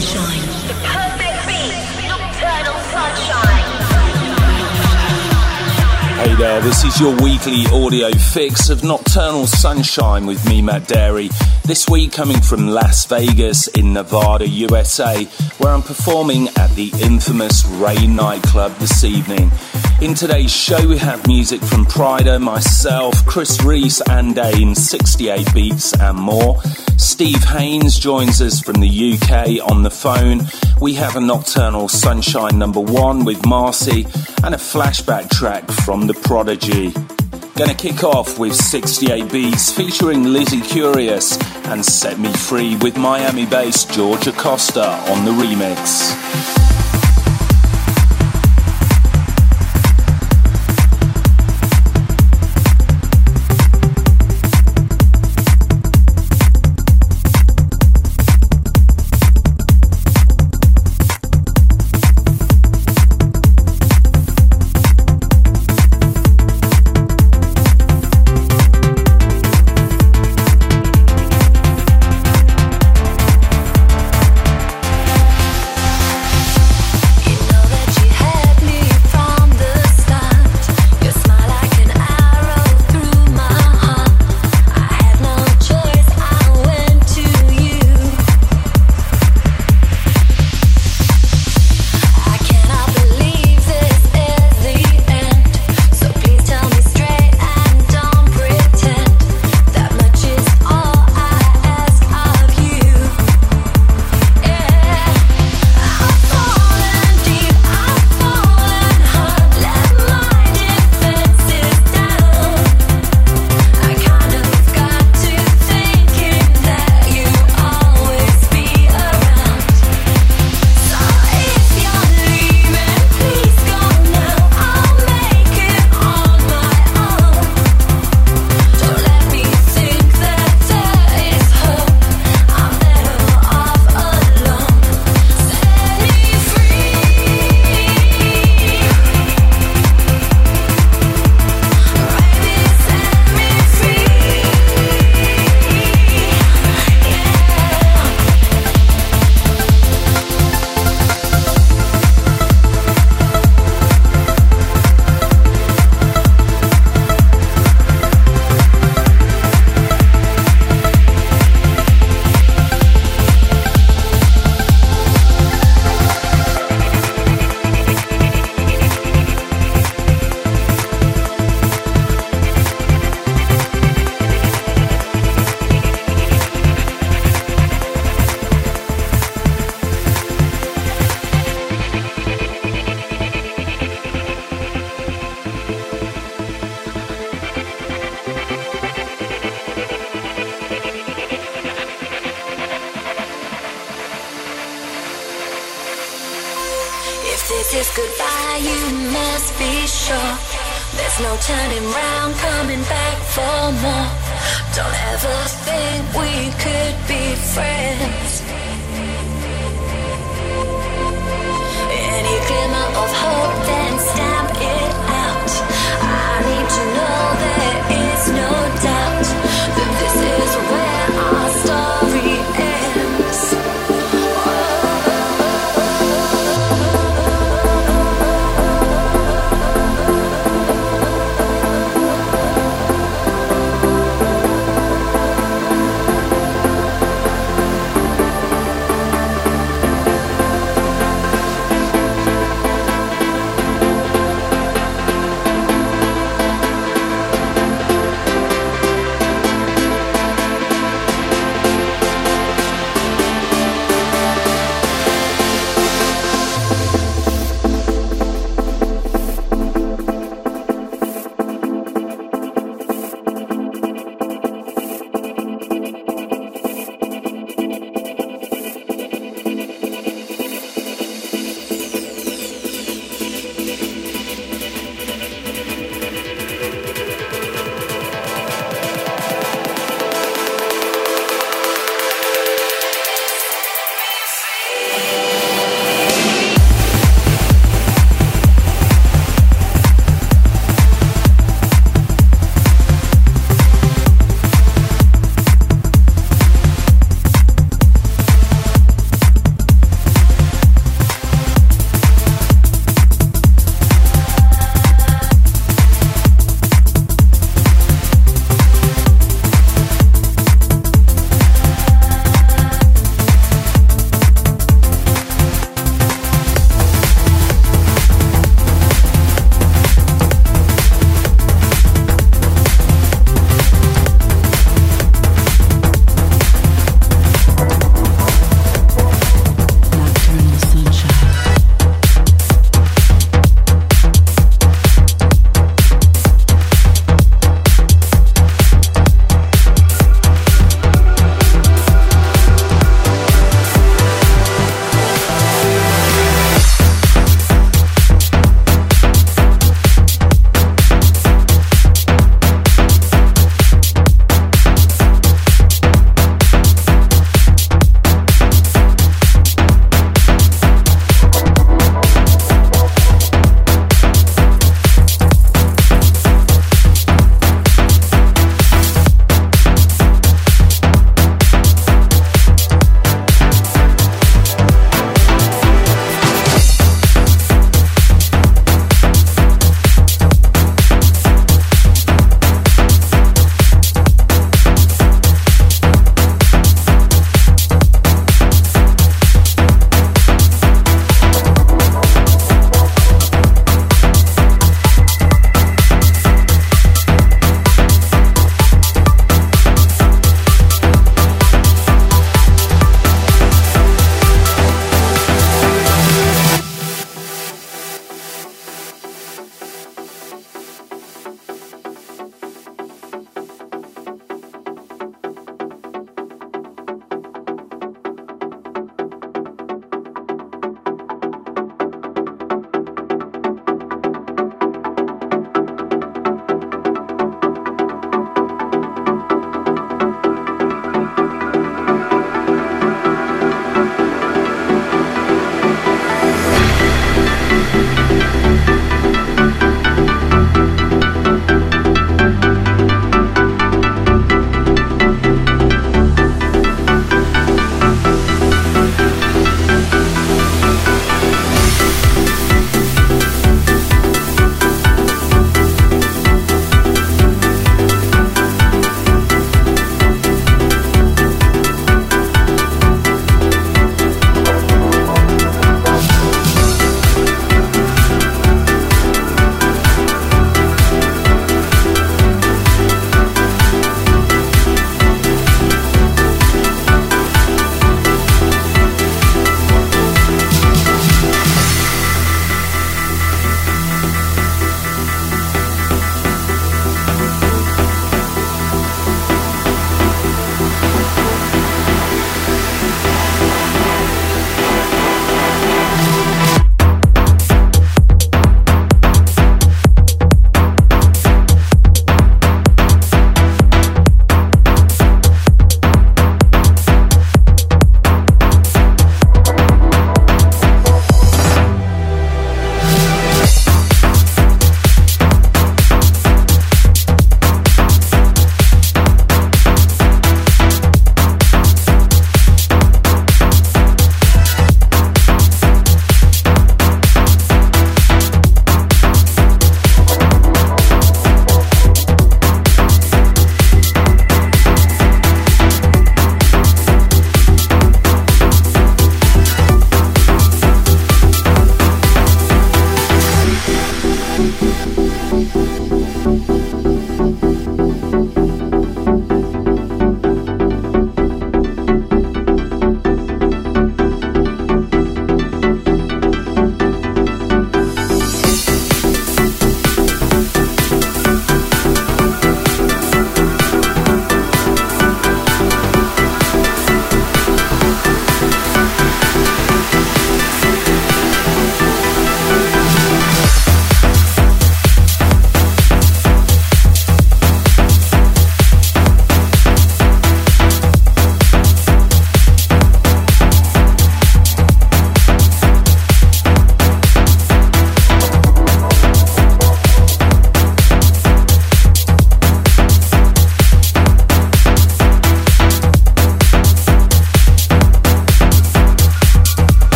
sunshine. There, this is your weekly audio fix of Nocturnal Sunshine with me, Matt Darey. This week coming from Las Vegas in Nevada, USA, where I'm performing at the infamous Rain nightclub this evening. In today's show, we have music from Pryda, myself, Chris Reese, Andain, 68 Beats, and more. Steve Haynes joins us from the UK on the phone. We have a Nocturnal Sunshine number one with Marcy, and a flashback track from The Prodigy. Gonna kick off with 68 Beats featuring Lizzie Curious and Set Me Free with Miami based George Acosta on the remix.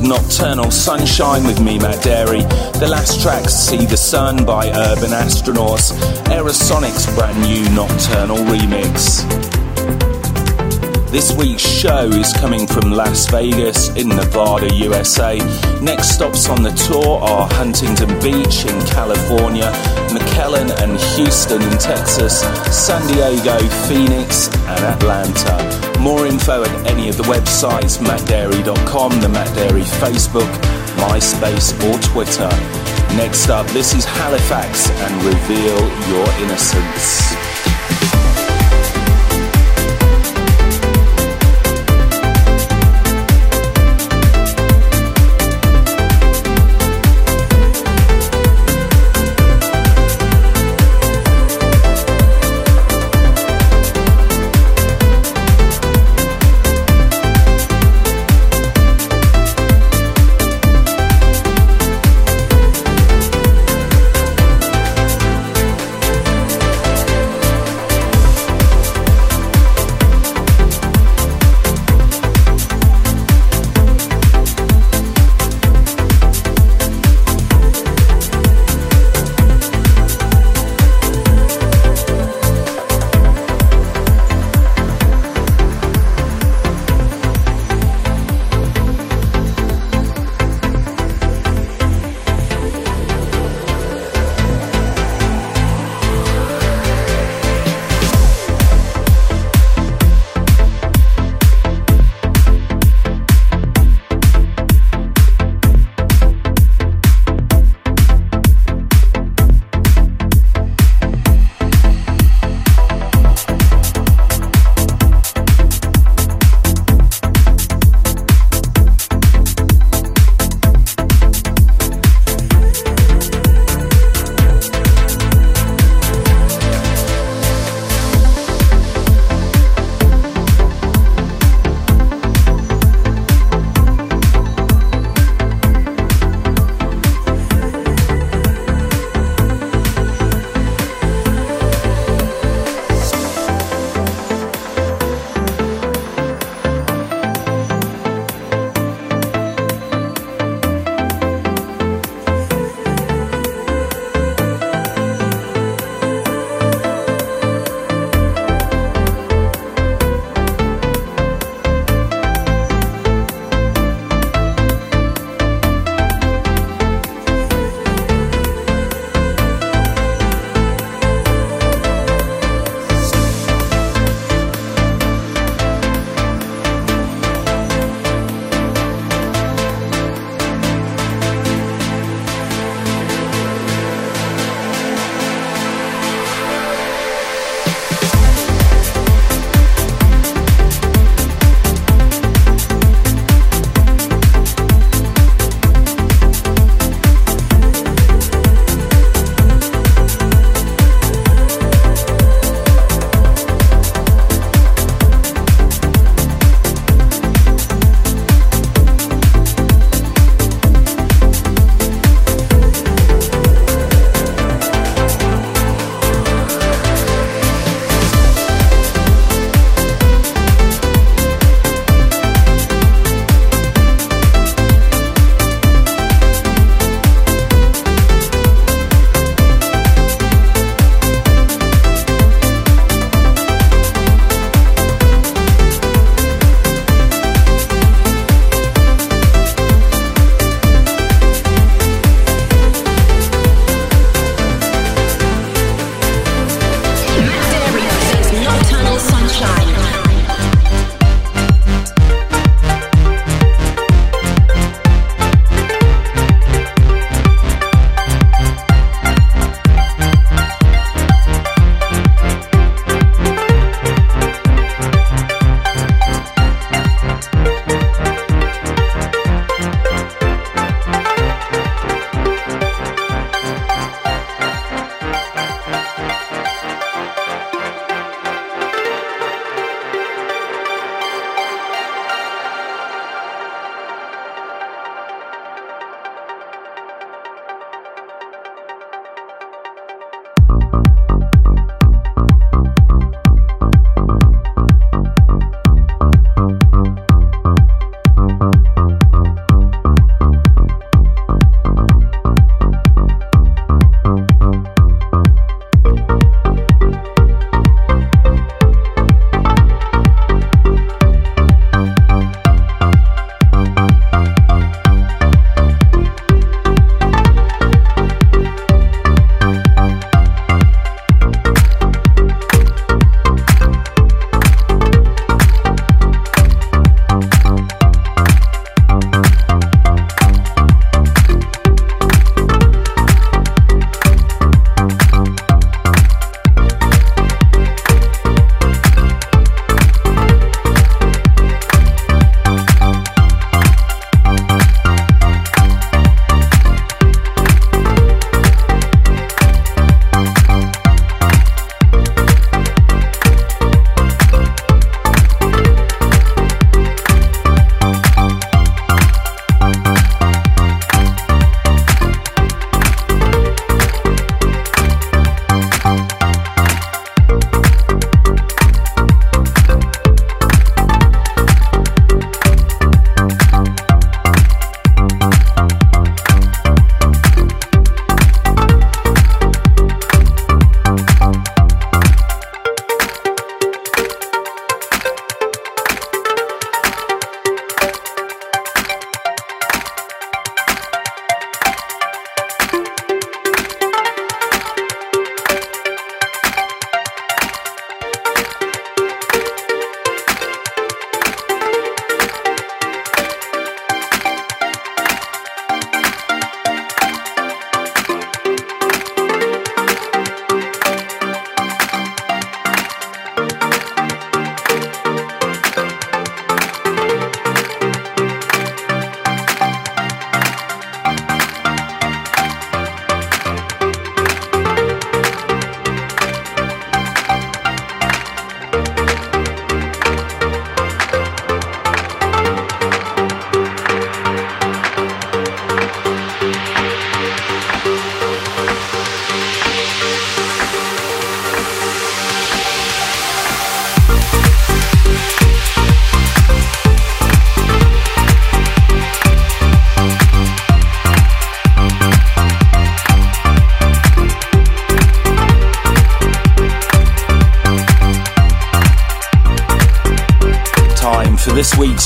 Nocturnal Sunshine with me, Matt Darey. The last track, See the Sun by Urban Astronauts. Aerosonic's brand new Nocturnal remix. This week's show is coming from Las Vegas in Nevada, USA. Next stops on the tour are Huntington Beach in California, McAllen and Houston in Texas, San Diego, Phoenix, and Atlanta. More info at any of the websites mattdarey.com, the Matt Darey Facebook, MySpace, or Twitter. Next up, this is Halifax and Reveal Your Innocence.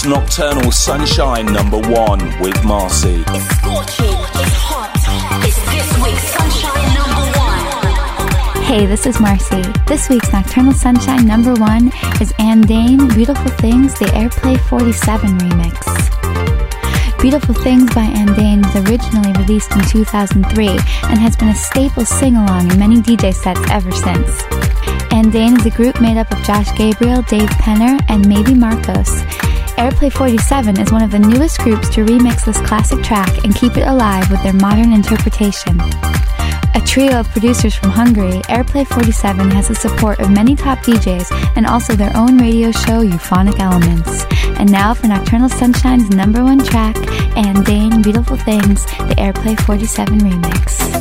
This Nocturnal Sunshine number one with Marcy. It's scorching, it's hot. It's this week's Sunshine number one. Hey, this is Marcy. This week's Nocturnal Sunshine number one is Andain Beautiful Things, the Airplay 47 remix. Beautiful Things by Andain was originally released in 2003 and has been a staple sing along in many DJ sets ever since. Andain is a group made up of Josh Gabriel, Dave Penner, and Mavie Marcos. Airplay 47 is one of the newest groups to remix this classic track and keep it alive with their modern interpretation. A trio of producers from Hungary, Airplay 47 has the support of many top DJs and also their own radio show, Euphonic Elements. And now for Nocturnal Sunshine's number one track, Andain Beautiful Things, the Airplay 47 remix.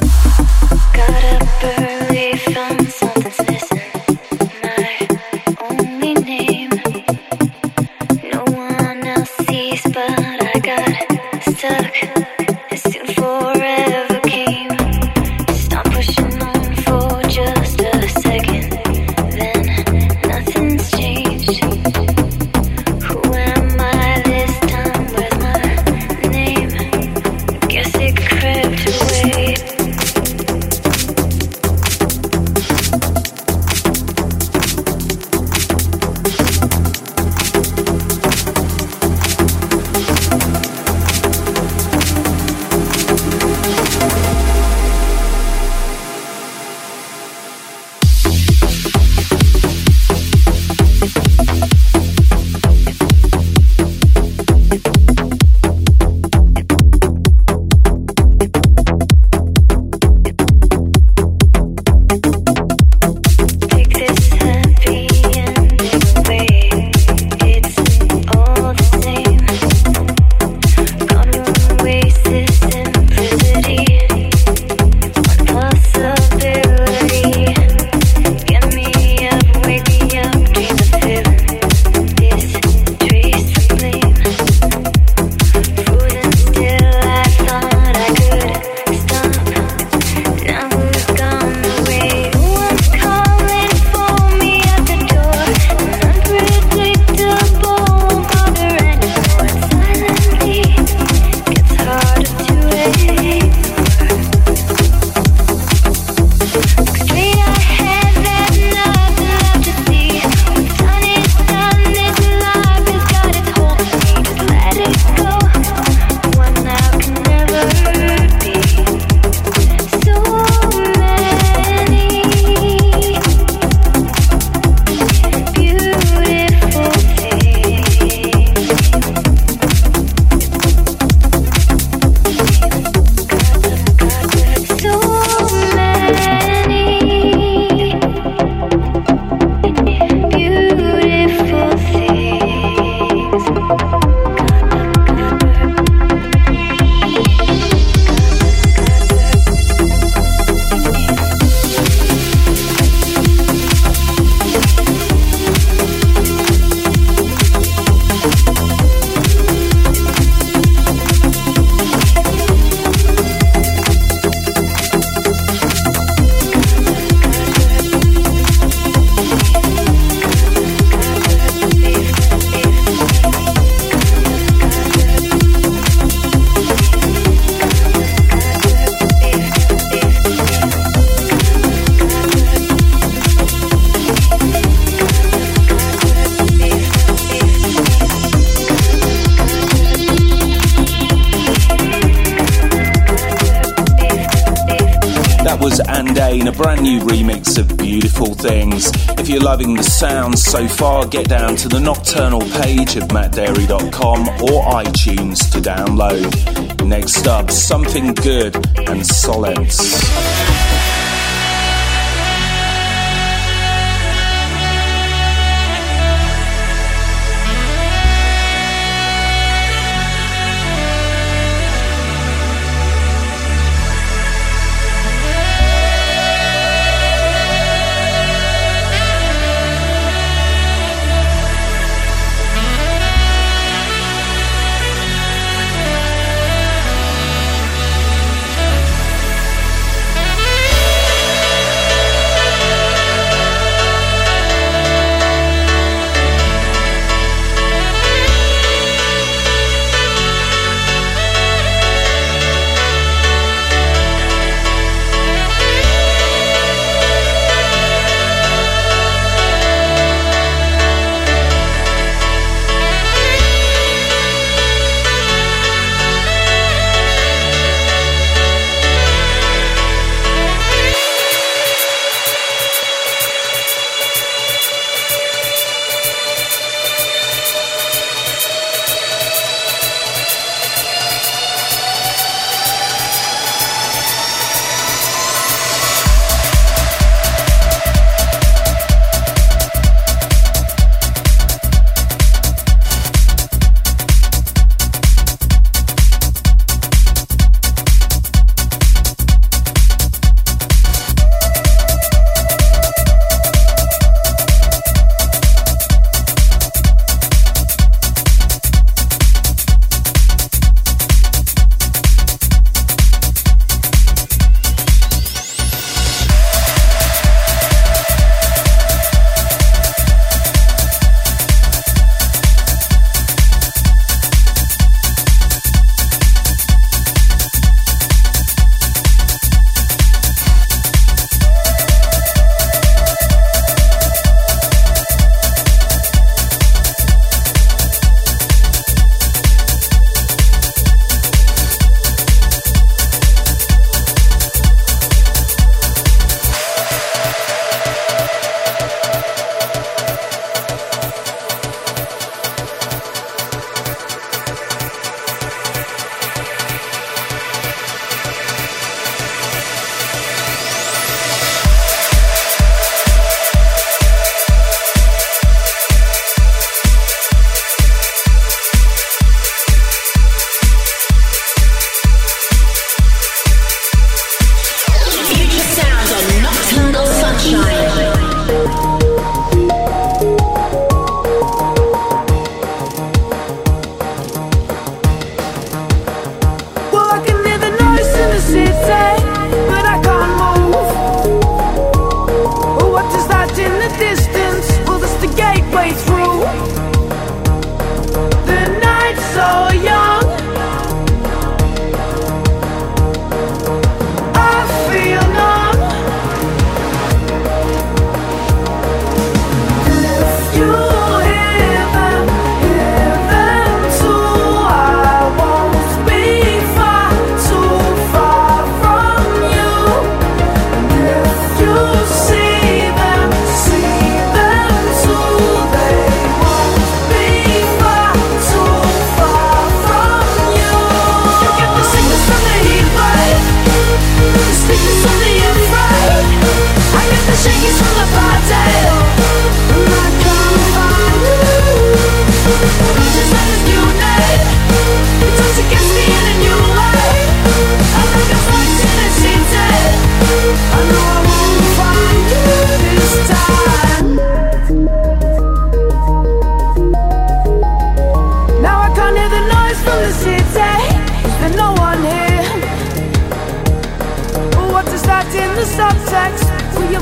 Loving the sounds so far, get down to the nocturnal page of mattdarey.com or iTunes to download. Next up, Something Good and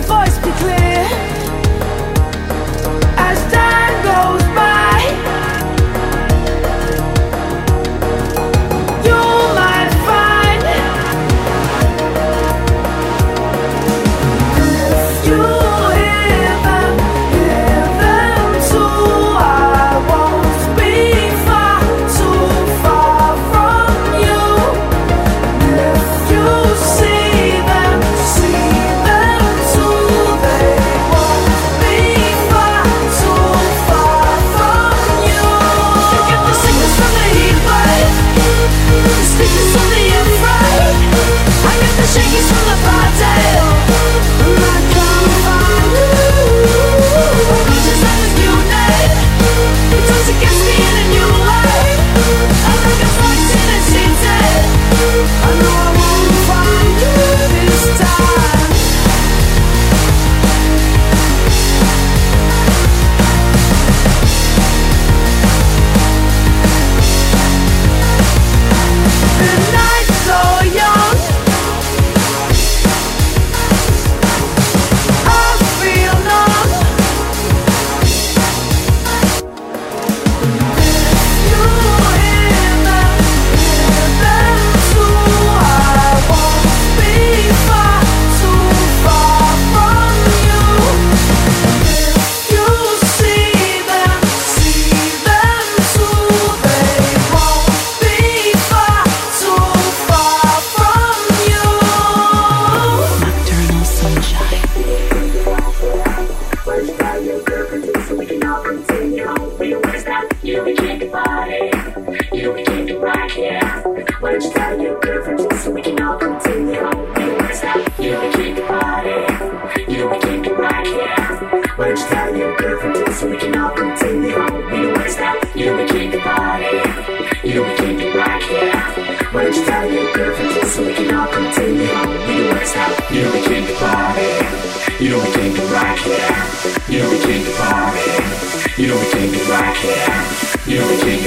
Solence. see do. Why don't you tell your girlfriend just so we can all continue? You don't stop, you don't keep the party. You don't keep it right here. Why don't you tell your girlfriend just so we can all continue? You don't stop, you don't keep the party. You don't keep it right here. You don't stop, the party. You don't keep it right here. You don't keep the party. You don't keep it right here producer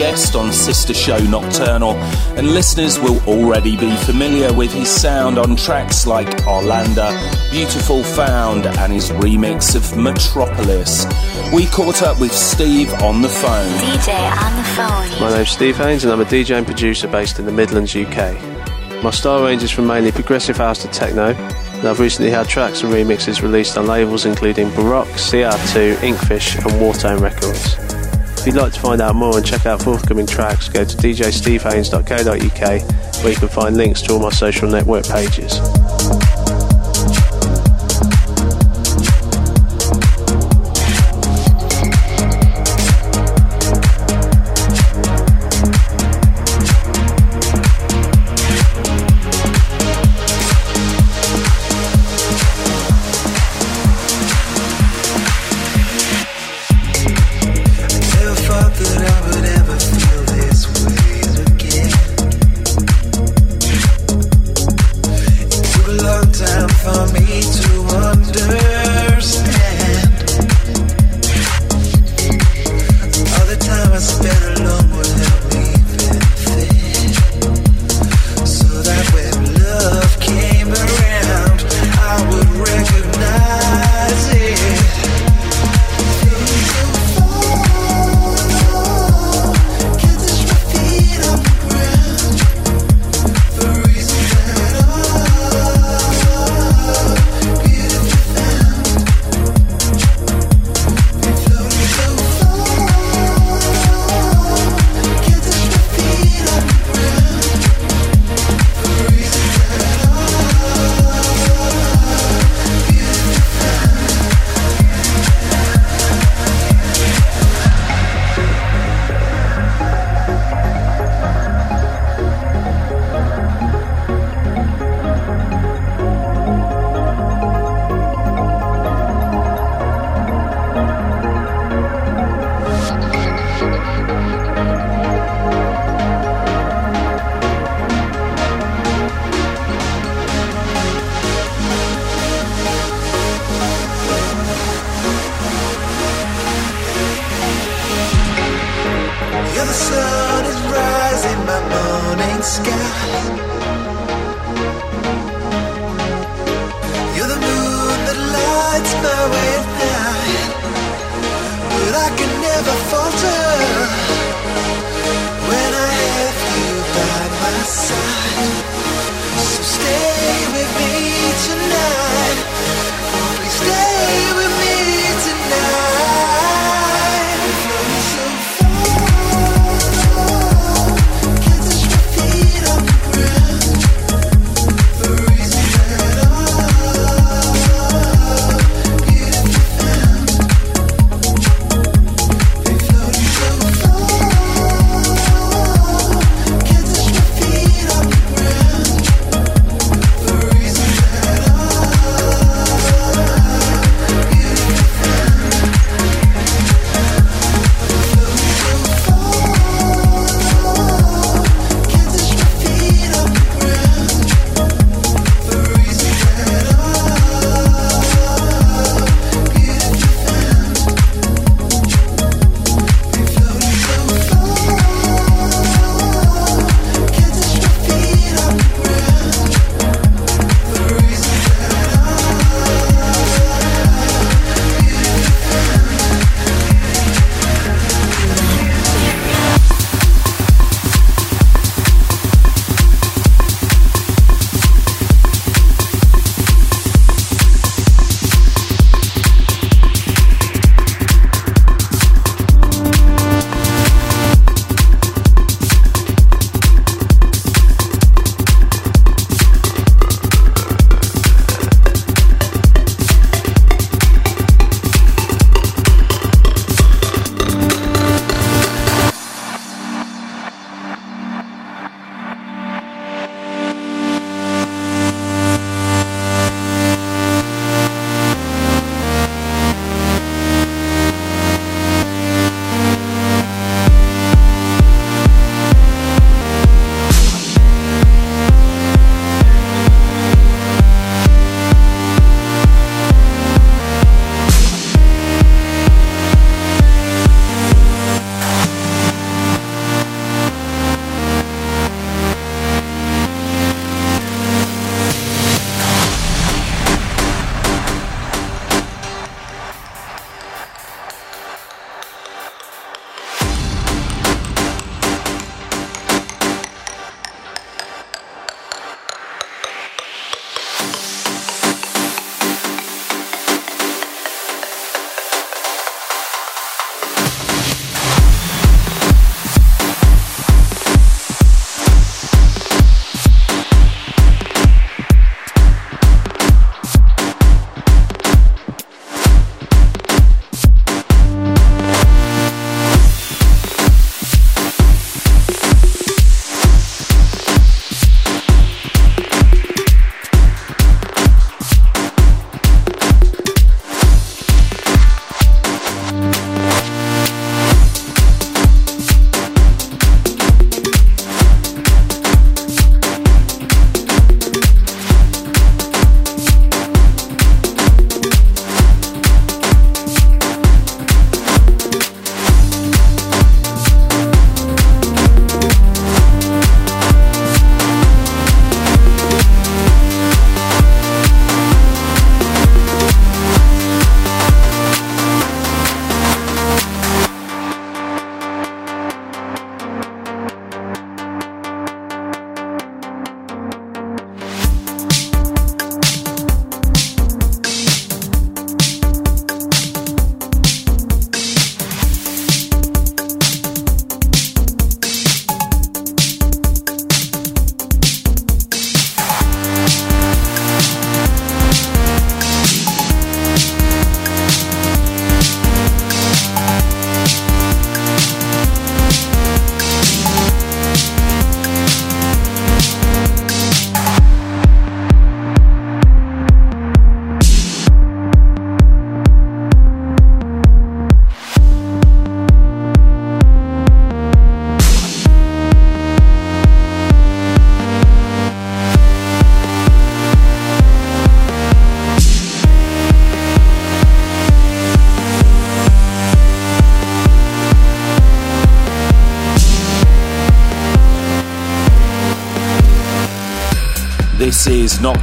guest on Sister Show Nocturnal, and listeners will already be familiar with his sound on tracks like Arlanda, Beautiful Found, and his remix of Metropolis. We caught up with Steve on the phone. DJ on the phone. My name's Steve Haynes, and I'm a DJ and producer based in the Midlands, UK. My style ranges from mainly progressive house to techno, and I've recently had tracks and remixes released on labels including Baroque, CR2, Inkfish, and Wartone Records. If you'd like to find out more and check out forthcoming tracks, go to djstevehaynes.co.uk where you can find links to all my social network pages.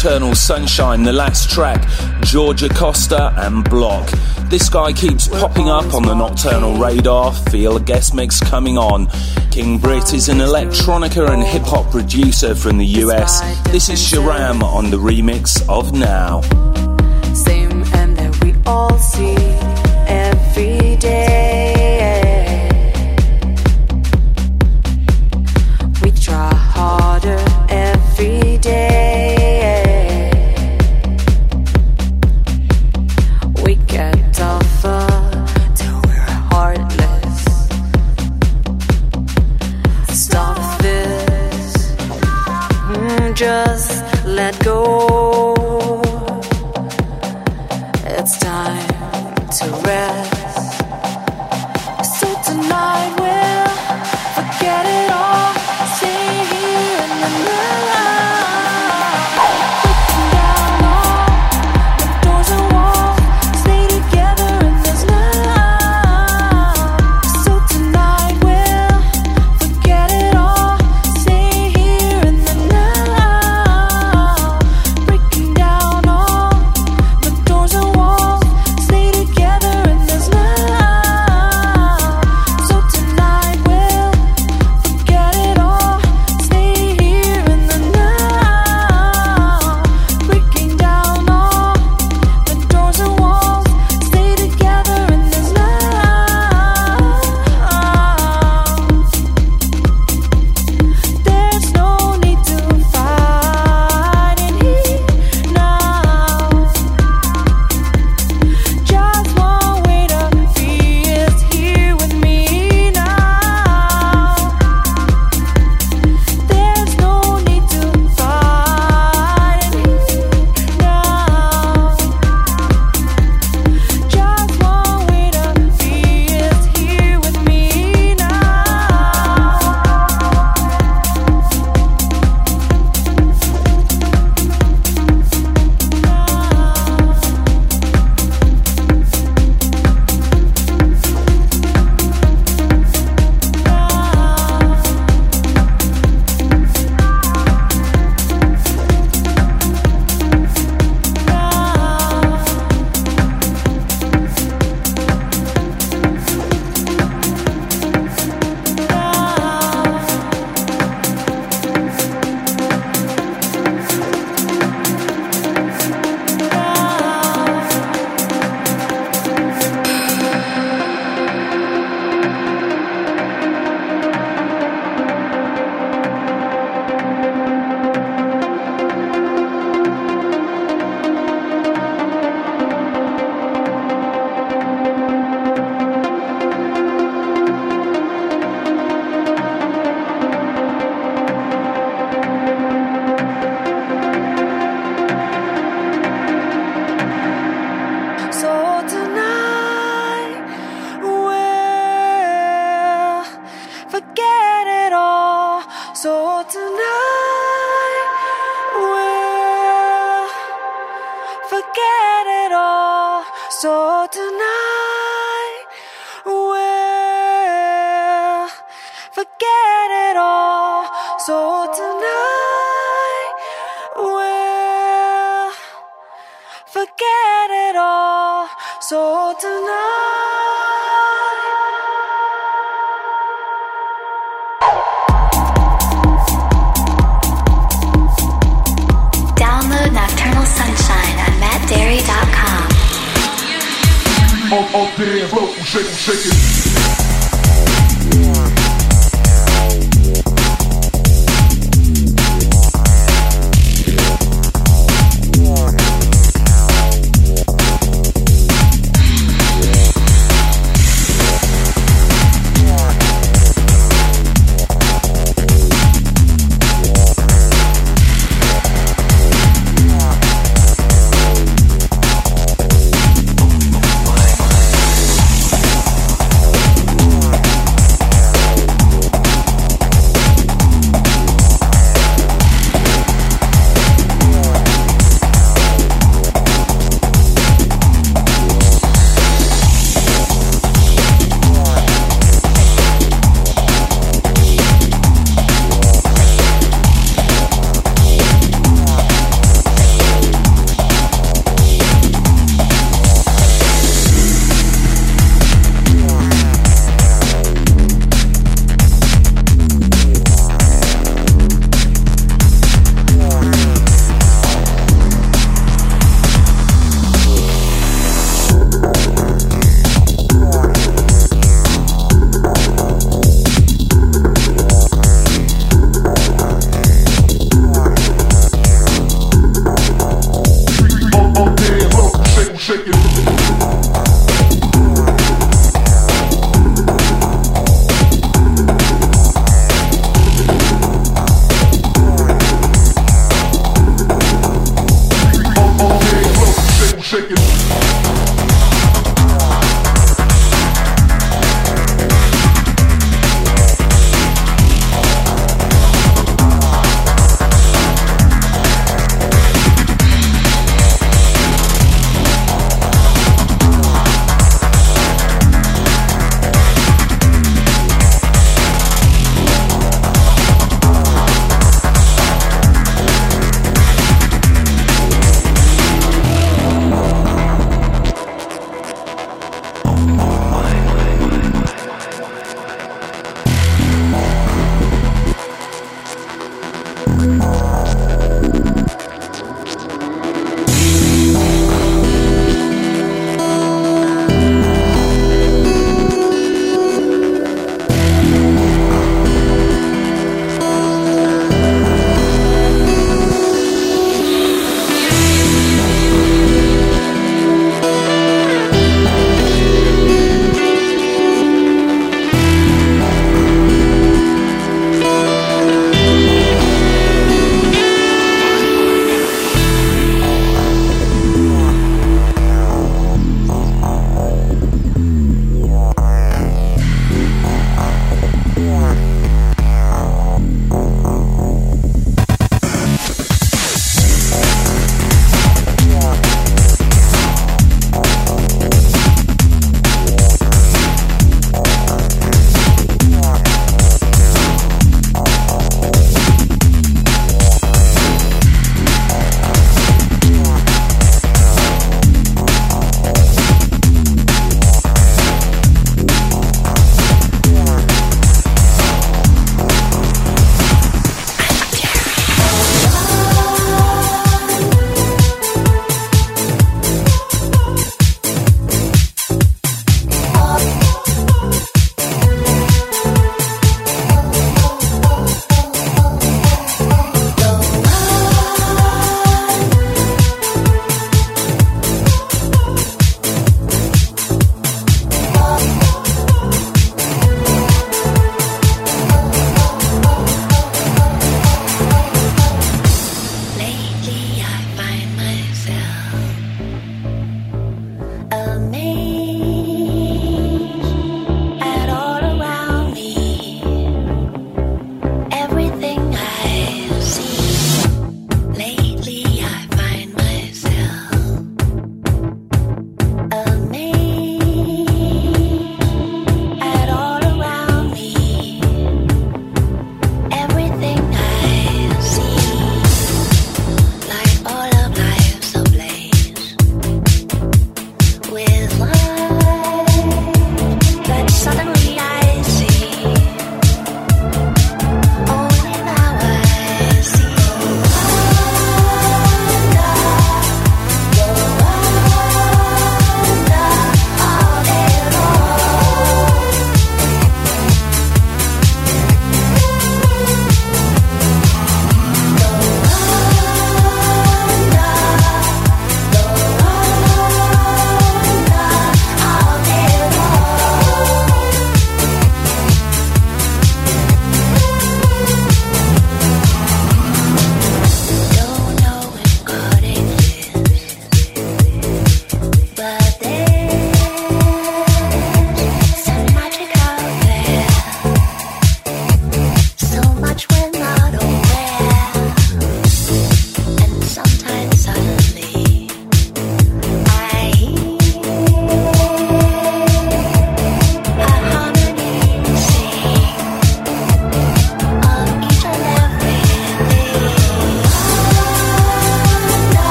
Eternal Sunshine, the last track, Georgia Costa and Block. This guy keeps popping up on the nocturnal radar, feel a guest mix coming on. King Brit is an electronica and hip hop producer from the US. This is Sharam on the remix of Now. Same and that we all see every day. We try harder every day. for tonight. Download Nocturnal Sunshine mattdarey.com. Shake it.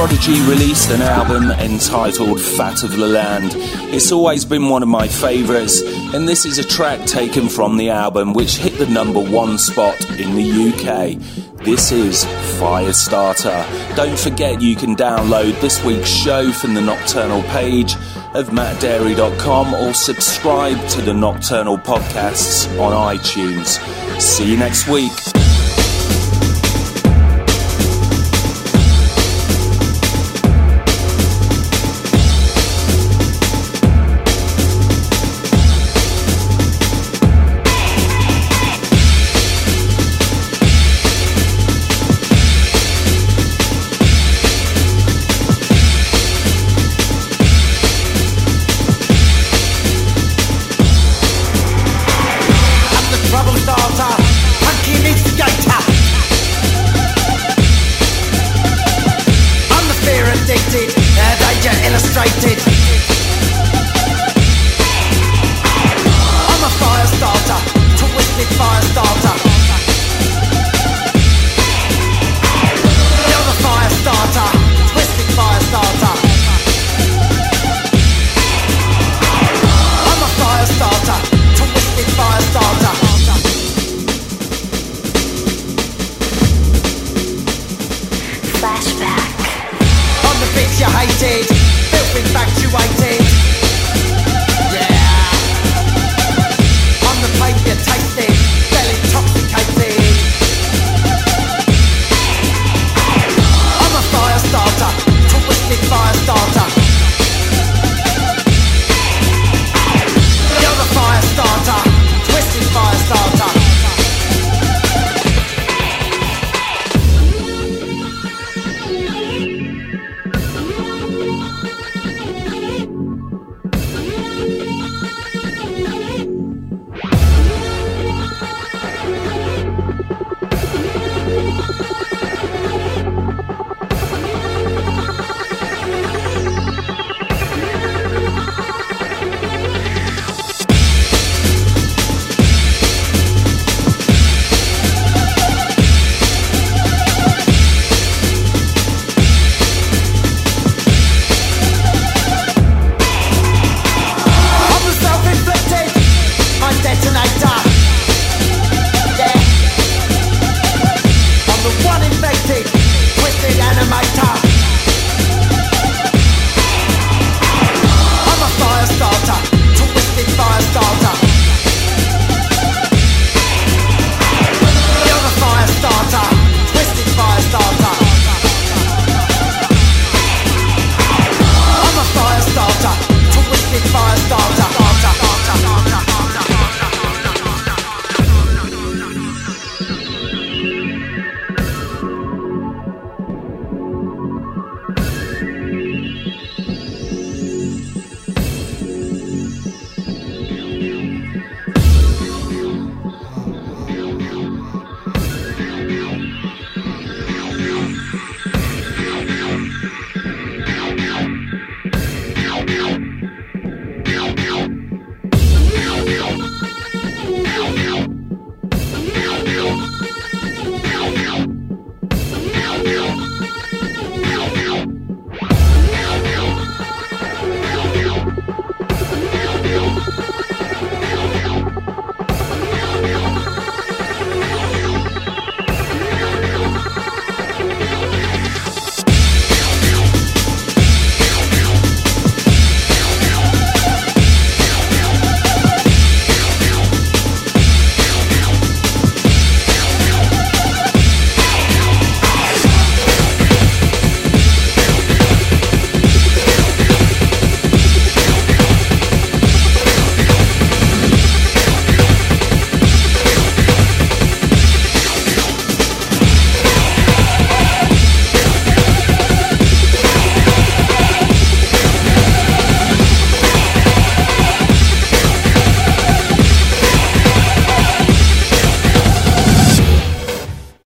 Prodigy released an album entitled Fat of the Land. It's always been one of my favourites, and this is a track taken from the album which hit the number one spot in the UK. This is Firestarter. Don't forget you can download this week's show from the Nocturnal page of mattdarey.com or subscribe to the Nocturnal podcasts on iTunes. See you next week.